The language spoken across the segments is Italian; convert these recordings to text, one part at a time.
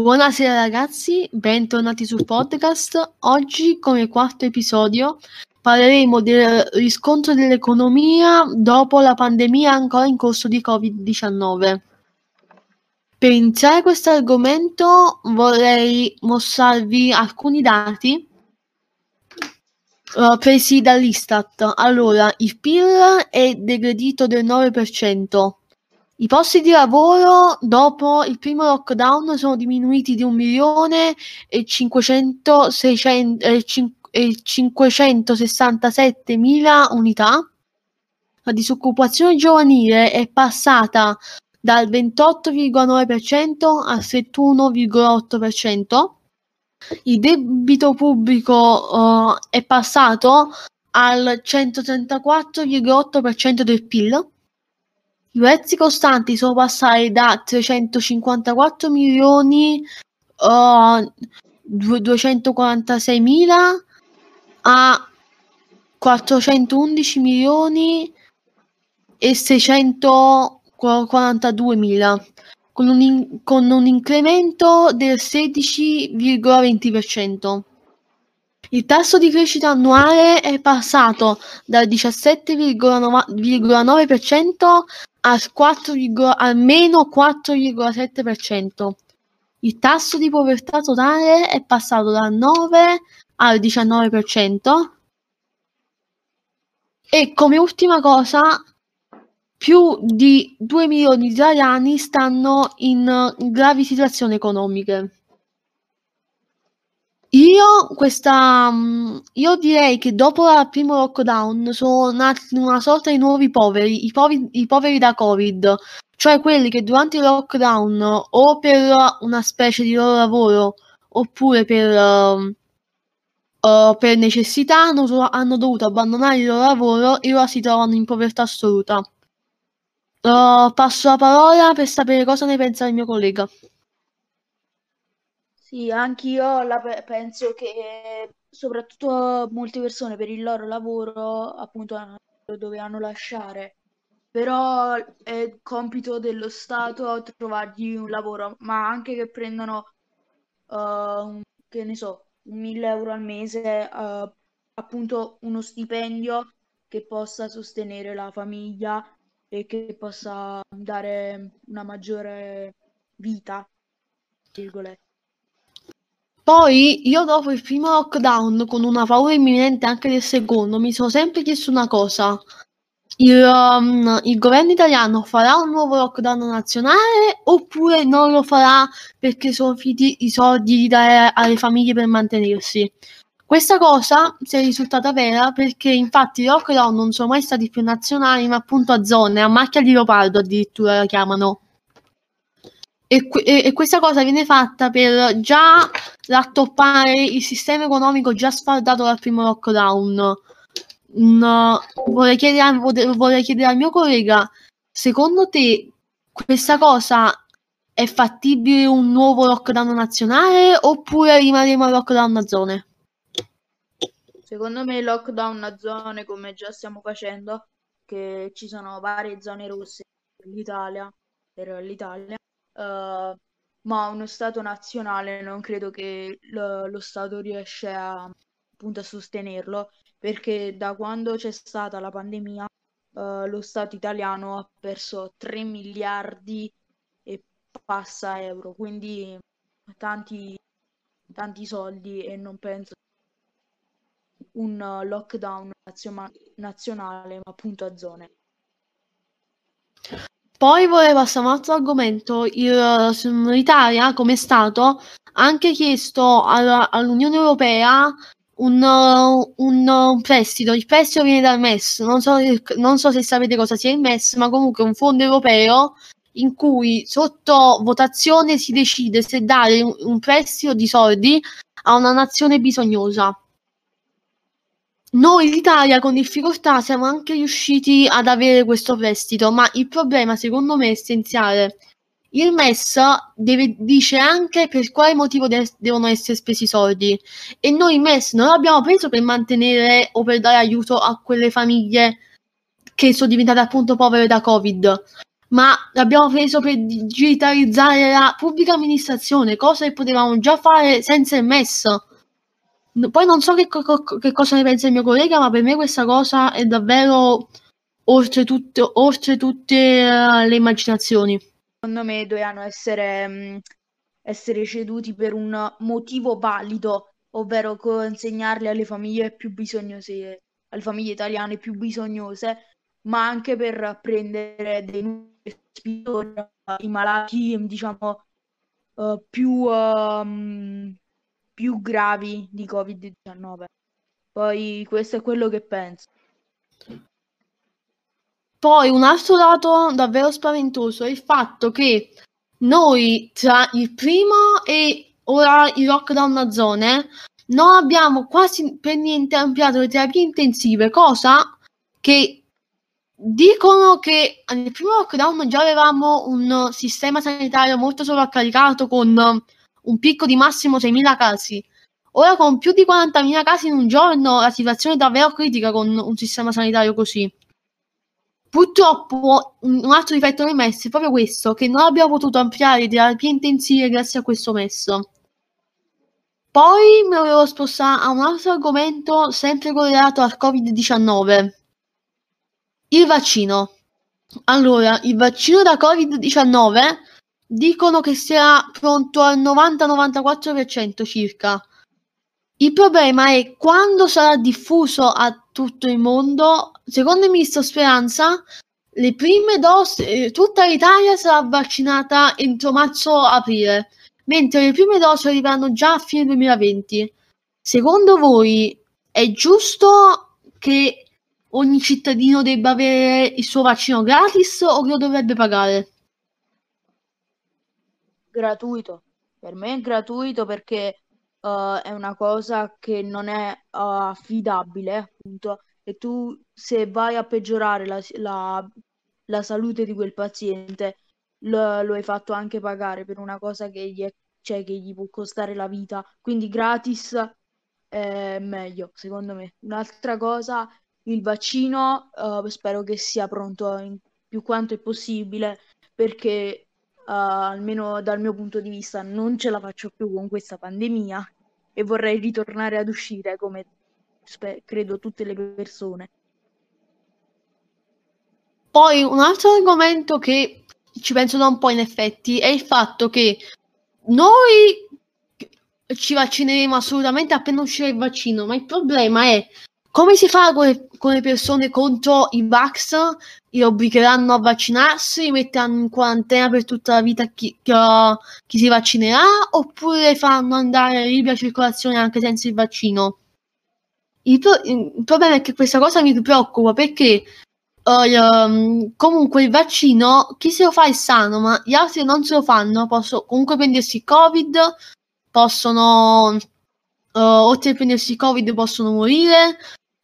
Buonasera ragazzi, bentornati sul podcast. Oggi, come quarto episodio, parleremo del riscontro dell'economia dopo la pandemia ancora in corso di Covid-19. Per iniziare questo argomento vorrei mostrarvi alcuni dati uh, presi dall'Istat. Allora, il PIL è degredito del 9%. I posti di lavoro dopo il primo lockdown sono diminuiti di un milione e 567 mila unità. La disoccupazione giovanile è passata dal 28,9% al 71,8%. Il debito pubblico uh, è passato al 134,8% del PIL i prezzi costanti sono passati da 354 milioni uh, 246 mila a 411 milioni e 642 mila con con un incremento del 16,20%. Il tasso di crescita annuale è passato dal 17,9% al, 4, almeno 4,7%. Il tasso di povertà totale è passato dal 9 al 19%. E come ultima cosa, più di 2 milioni di italiani stanno in gravi situazioni economiche. Io questa mhmm, io direi che dopo il primo lockdown sono nati una sorta di nuovi poveri, i povi i poveri da Covid, cioè quelli che durante il lockdown o per una specie di loro lavoro oppure per uhm, per necessità hanno hanno dovuto abbandonare il loro lavoro e ora si trovano in povertà assoluta. Uhm, passo la parola per sapere cosa ne pensa il mio collega. Sì, anch'io la pe- penso che soprattutto molte persone per il loro lavoro appunto dovevano lasciare, però è compito dello Stato trovargli un lavoro, ma anche che prendano, uh, che ne so, 1000 euro al mese, uh, appunto uno stipendio che possa sostenere la famiglia e che possa dare una maggiore vita, virgolette. Poi io dopo il primo lockdown, con una paura imminente anche del secondo, mi sono sempre chiesto una cosa. Il, um, il, governo italiano farà un nuovo lockdown nazionale oppure non lo farà perché sono finiti i soldi di dare alle famiglie per mantenersi? Questa cosa si è risultata vera perché infatti i lockdown non sono mai stati più nazionali ma appunto a zone, a macchia di leopardo addirittura la chiamano. E, e, e, questa cosa viene fatta per già rattoppare il sistema economico già sfaldato dal primo lockdown. Mm, vorrei, chiedere, vorrei chiedere al mio collega, secondo te questa cosa è fattibile un nuovo lockdown nazionale oppure rimarremo a lockdown a zone? Secondo me lockdown a zone come già stiamo facendo, che ci sono varie zone rosse per l'Italia, per l'Italia Uh, ma uno Stato nazionale non credo che lo, lo Stato riesca a, appunto a sostenerlo, perché da quando c'è stata la pandemia uh, lo Stato italiano ha perso 3 miliardi e passa euro, quindi tanti, tanti soldi e non penso un lockdown nazio- nazionale, ma appunto a zone. Poi vorrei passare un altro argomento. Il, l'Italia, come Stato, ha anche chiesto alla, all'Unione Europea un, un, un, prestito. Il prestito viene dal MES. Non so, non so se sapete cosa sia il MES, ma comunque un fondo europeo in cui sotto votazione si decide se dare un prestito di soldi a una nazione bisognosa. Noi l'Italia con difficoltà siamo anche riusciti ad avere questo prestito, ma il problema secondo me è essenziale. Il MES deve, dice anche per quale motivo de- devono essere spesi i soldi e noi il MES non l'abbiamo preso per mantenere o per dare aiuto a quelle famiglie che sono diventate appunto povere da Covid. ma l'abbiamo preso per digitalizzare la pubblica amministrazione, cosa che potevamo già fare senza il MES. Poi non so che, co- che cosa ne pensa il mio collega, ma per me questa cosa è davvero oltre tutte, oltre tutte uh, le immaginazioni. Secondo me dovevano essere, mm, essere ceduti per un motivo valido, ovvero consegnarli alle famiglie più bisognose, alle famiglie italiane più bisognose, ma anche per prendere dei i malati, diciamo, uh, più, uh, più gravi di Covid-19. Poi questo è quello che penso. Poi un altro dato davvero spaventoso è il fatto che noi tra il primo e ora il lockdown a zone non abbiamo quasi per niente ampliato le terapie intensive, cosa che dicono che nel primo lockdown già avevamo un sistema sanitario molto sovraccaricato con un picco di massimo 6.000 casi. Ora con più di 40.000 casi in un giorno la situazione è davvero critica con un sistema sanitario così. Purtroppo un altro difetto del MES è proprio questo, che non abbiamo potuto ampliare le terapie intensive grazie a questo MES. Poi mi volevo spostare a un altro argomento sempre collegato al Covid-19. Il vaccino. Allora, il vaccino da Covid-19 dicono che sia pronto al 90-94% circa. Il problema è quando sarà diffuso a tutto il mondo. Secondo il ministro Speranza, le prime dosi, eh, tutta l'Italia sarà vaccinata entro marzo-aprile, mentre le prime dosi arriveranno già a fine 2020. Secondo voi è giusto che ogni cittadino debba avere il suo vaccino gratis o lo dovrebbe pagare? Gratuito. Per me è gratuito perché uh, è una cosa che non è uh, affidabile, appunto, e tu se vai a peggiorare la, la, la salute di quel paziente, lo, lo, hai fatto anche pagare per una cosa che gli, è, cioè, che gli può costare la vita, quindi gratis è meglio, secondo me. Un'altra cosa, il vaccino, uh, spero che sia pronto in più quanto è possibile, perché almeno dal mio punto di vista, non ce la faccio più con questa pandemia e vorrei ritornare ad uscire come spe- credo tutte le persone. Poi un altro argomento che ci penso da un po' in effetti è il fatto che noi ci vaccineremo assolutamente appena uscirà il vaccino, ma il problema è come si fa con le, con le persone contro i Vax? Li obbligheranno a vaccinarsi, metteranno in quarantena per tutta la vita chi, chi, chi si vaccinerà oppure fanno andare libera circolazione anche senza il vaccino? Il, pro- il, problema è che questa cosa mi preoccupa perché uh, comunque il vaccino chi se lo fa è sano, ma gli altri non se lo fanno, possono comunque prendersi il Covid, possono uh, prendersi il Covid possono morire,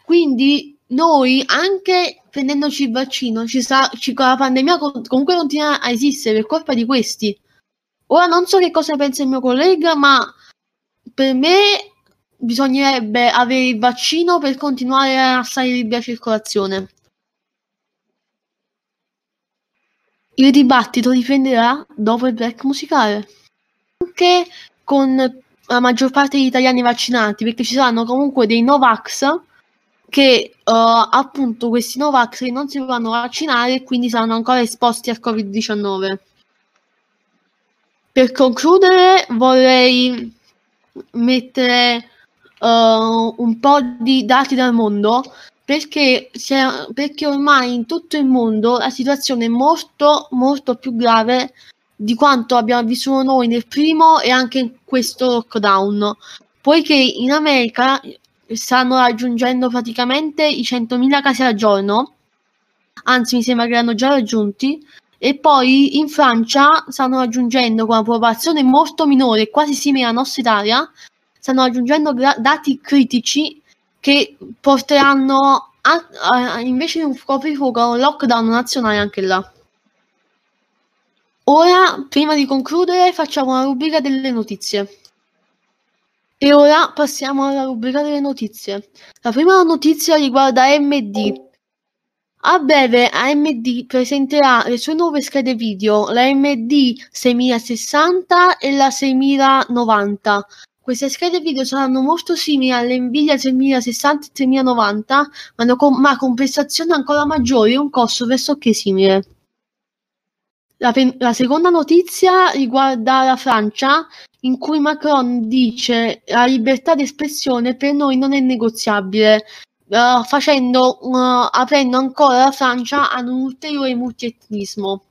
quindi noi anche prendendoci il vaccino, ci sa, ci, la pandemia comunque continua a esistere per colpa di questi. Ora non so che cosa pensa il mio collega, ma per me bisognerebbe avere il vaccino per continuare a stare in libera circolazione. Il dibattito riprenderà dopo il break musicale. Anche con la maggior parte degli italiani vaccinati, perché ci saranno comunque dei Novax che uh, appunto questi Novax non si vanno vaccinare e quindi saranno ancora esposti al Covid-19. Per concludere vorrei mettere uh, un po' di dati dal mondo perché, perché ormai in tutto il mondo la situazione è molto molto più grave di quanto abbiamo vissuto noi nel primo e anche in questo lockdown poiché in America stanno raggiungendo praticamente i 100.000 casi al giorno, anzi mi sembra che l'hanno già raggiunti, e poi in Francia stanno raggiungendo con una popolazione molto minore, quasi simile alla nostra Italia, stanno raggiungendo gra- dati critici che porteranno a, a, invece di un coprifuoco a un lockdown nazionale anche là. Ora, prima di concludere, facciamo una rubrica delle notizie. E ora passiamo alla rubrica delle notizie. La prima notizia riguarda AMD. A breve AMD presenterà le sue nuove schede video, la AMD 6060 e la 6090. Queste schede video saranno molto simili alle Nvidia 3060 e 3090, ma con, ma con prestazioni ancora maggiori e un costo pressoché simile. La, la, seconda notizia riguarda la Francia, in cui Macron dice la libertà di espressione per noi non è negoziabile uh, facendo, uh, aprendo ancora la Francia ad un ulteriore multietnismo.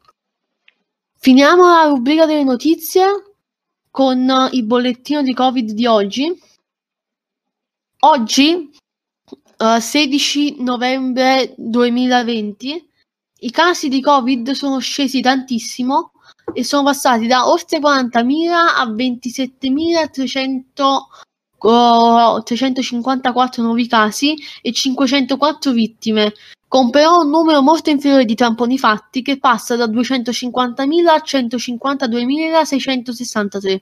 Finiamo la rubrica delle notizie con uh, il bollettino di Covid di oggi. Oggi, 16 novembre 2020, i casi di Covid sono scesi tantissimo e sono passati da oltre 40.000 a 27.300 354 nuovi casi e 504 vittime, con però un numero molto inferiore di tamponi fatti che passa da 250.000 a 152.663.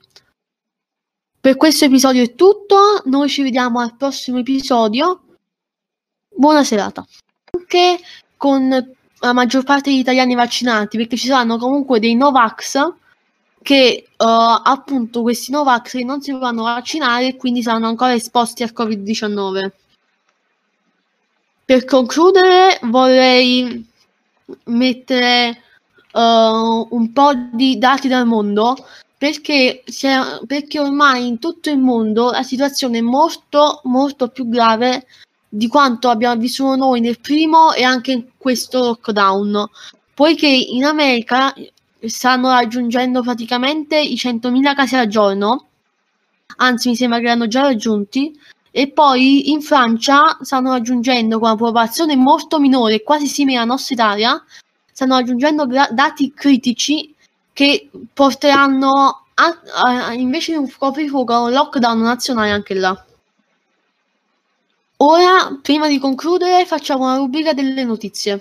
Per questo episodio è tutto, noi ci vediamo al prossimo episodio. Buona serata. Anche con la maggior parte degli italiani vaccinati, perché ci saranno comunque dei Novax che uh, appunto questi Novax non si dovranno vaccinare e quindi saranno ancora esposti al Covid-19. Per concludere vorrei mettere uh, un po' di dati dal mondo perché, perché ormai in tutto il mondo la situazione è molto molto più grave di quanto abbiamo vissuto noi nel primo e anche in questo lockdown poiché in America stanno raggiungendo praticamente i 100.000 casi al giorno, anzi mi sembra che l'hanno già raggiunti, e poi in Francia stanno raggiungendo con una popolazione molto minore, quasi simile alla nostra Italia, stanno raggiungendo gra- dati critici che porteranno a, a, invece di un coprifuoco a un lockdown nazionale anche là. Ora, prima di concludere, facciamo una rubrica delle notizie.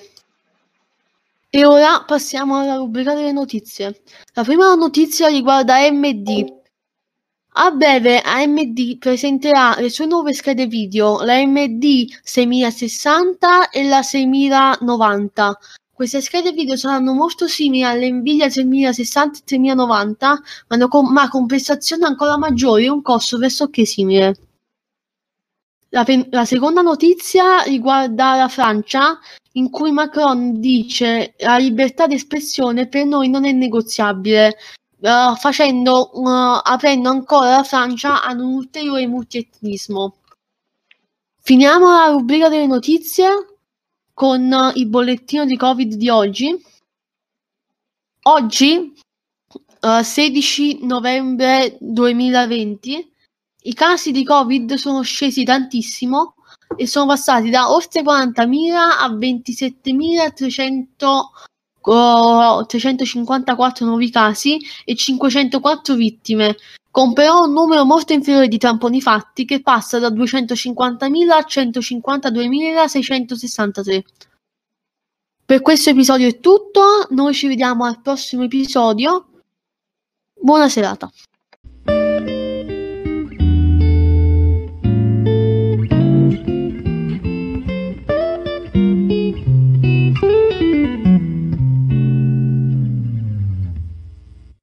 E ora passiamo alla rubrica delle notizie. La prima notizia riguarda AMD. A breve AMD presenterà le sue nuove schede video, la AMD 6060 e la 6090. Queste schede video saranno molto simili alle Nvidia 3060 e 3090, ma con, ma con prestazioni ancora maggiori e un costo pressoché simile. La, la, seconda notizia riguarda la Francia, in cui Macron dice la libertà di espressione per noi non è negoziabile, uh, facendo, uh, aprendo ancora la Francia ad un ulteriore multietnismo. Finiamo la rubrica delle notizie con uh, il bollettino di Covid di oggi. Oggi, 16 novembre 2020, i casi di Covid sono scesi tantissimo e sono passati da oltre 40.000 a 27.354 nuovi casi e 504 vittime, con però un numero molto inferiore di tamponi fatti che passa da 250.000 a 152.663. Per questo episodio è tutto, noi ci vediamo al prossimo episodio. Buona serata.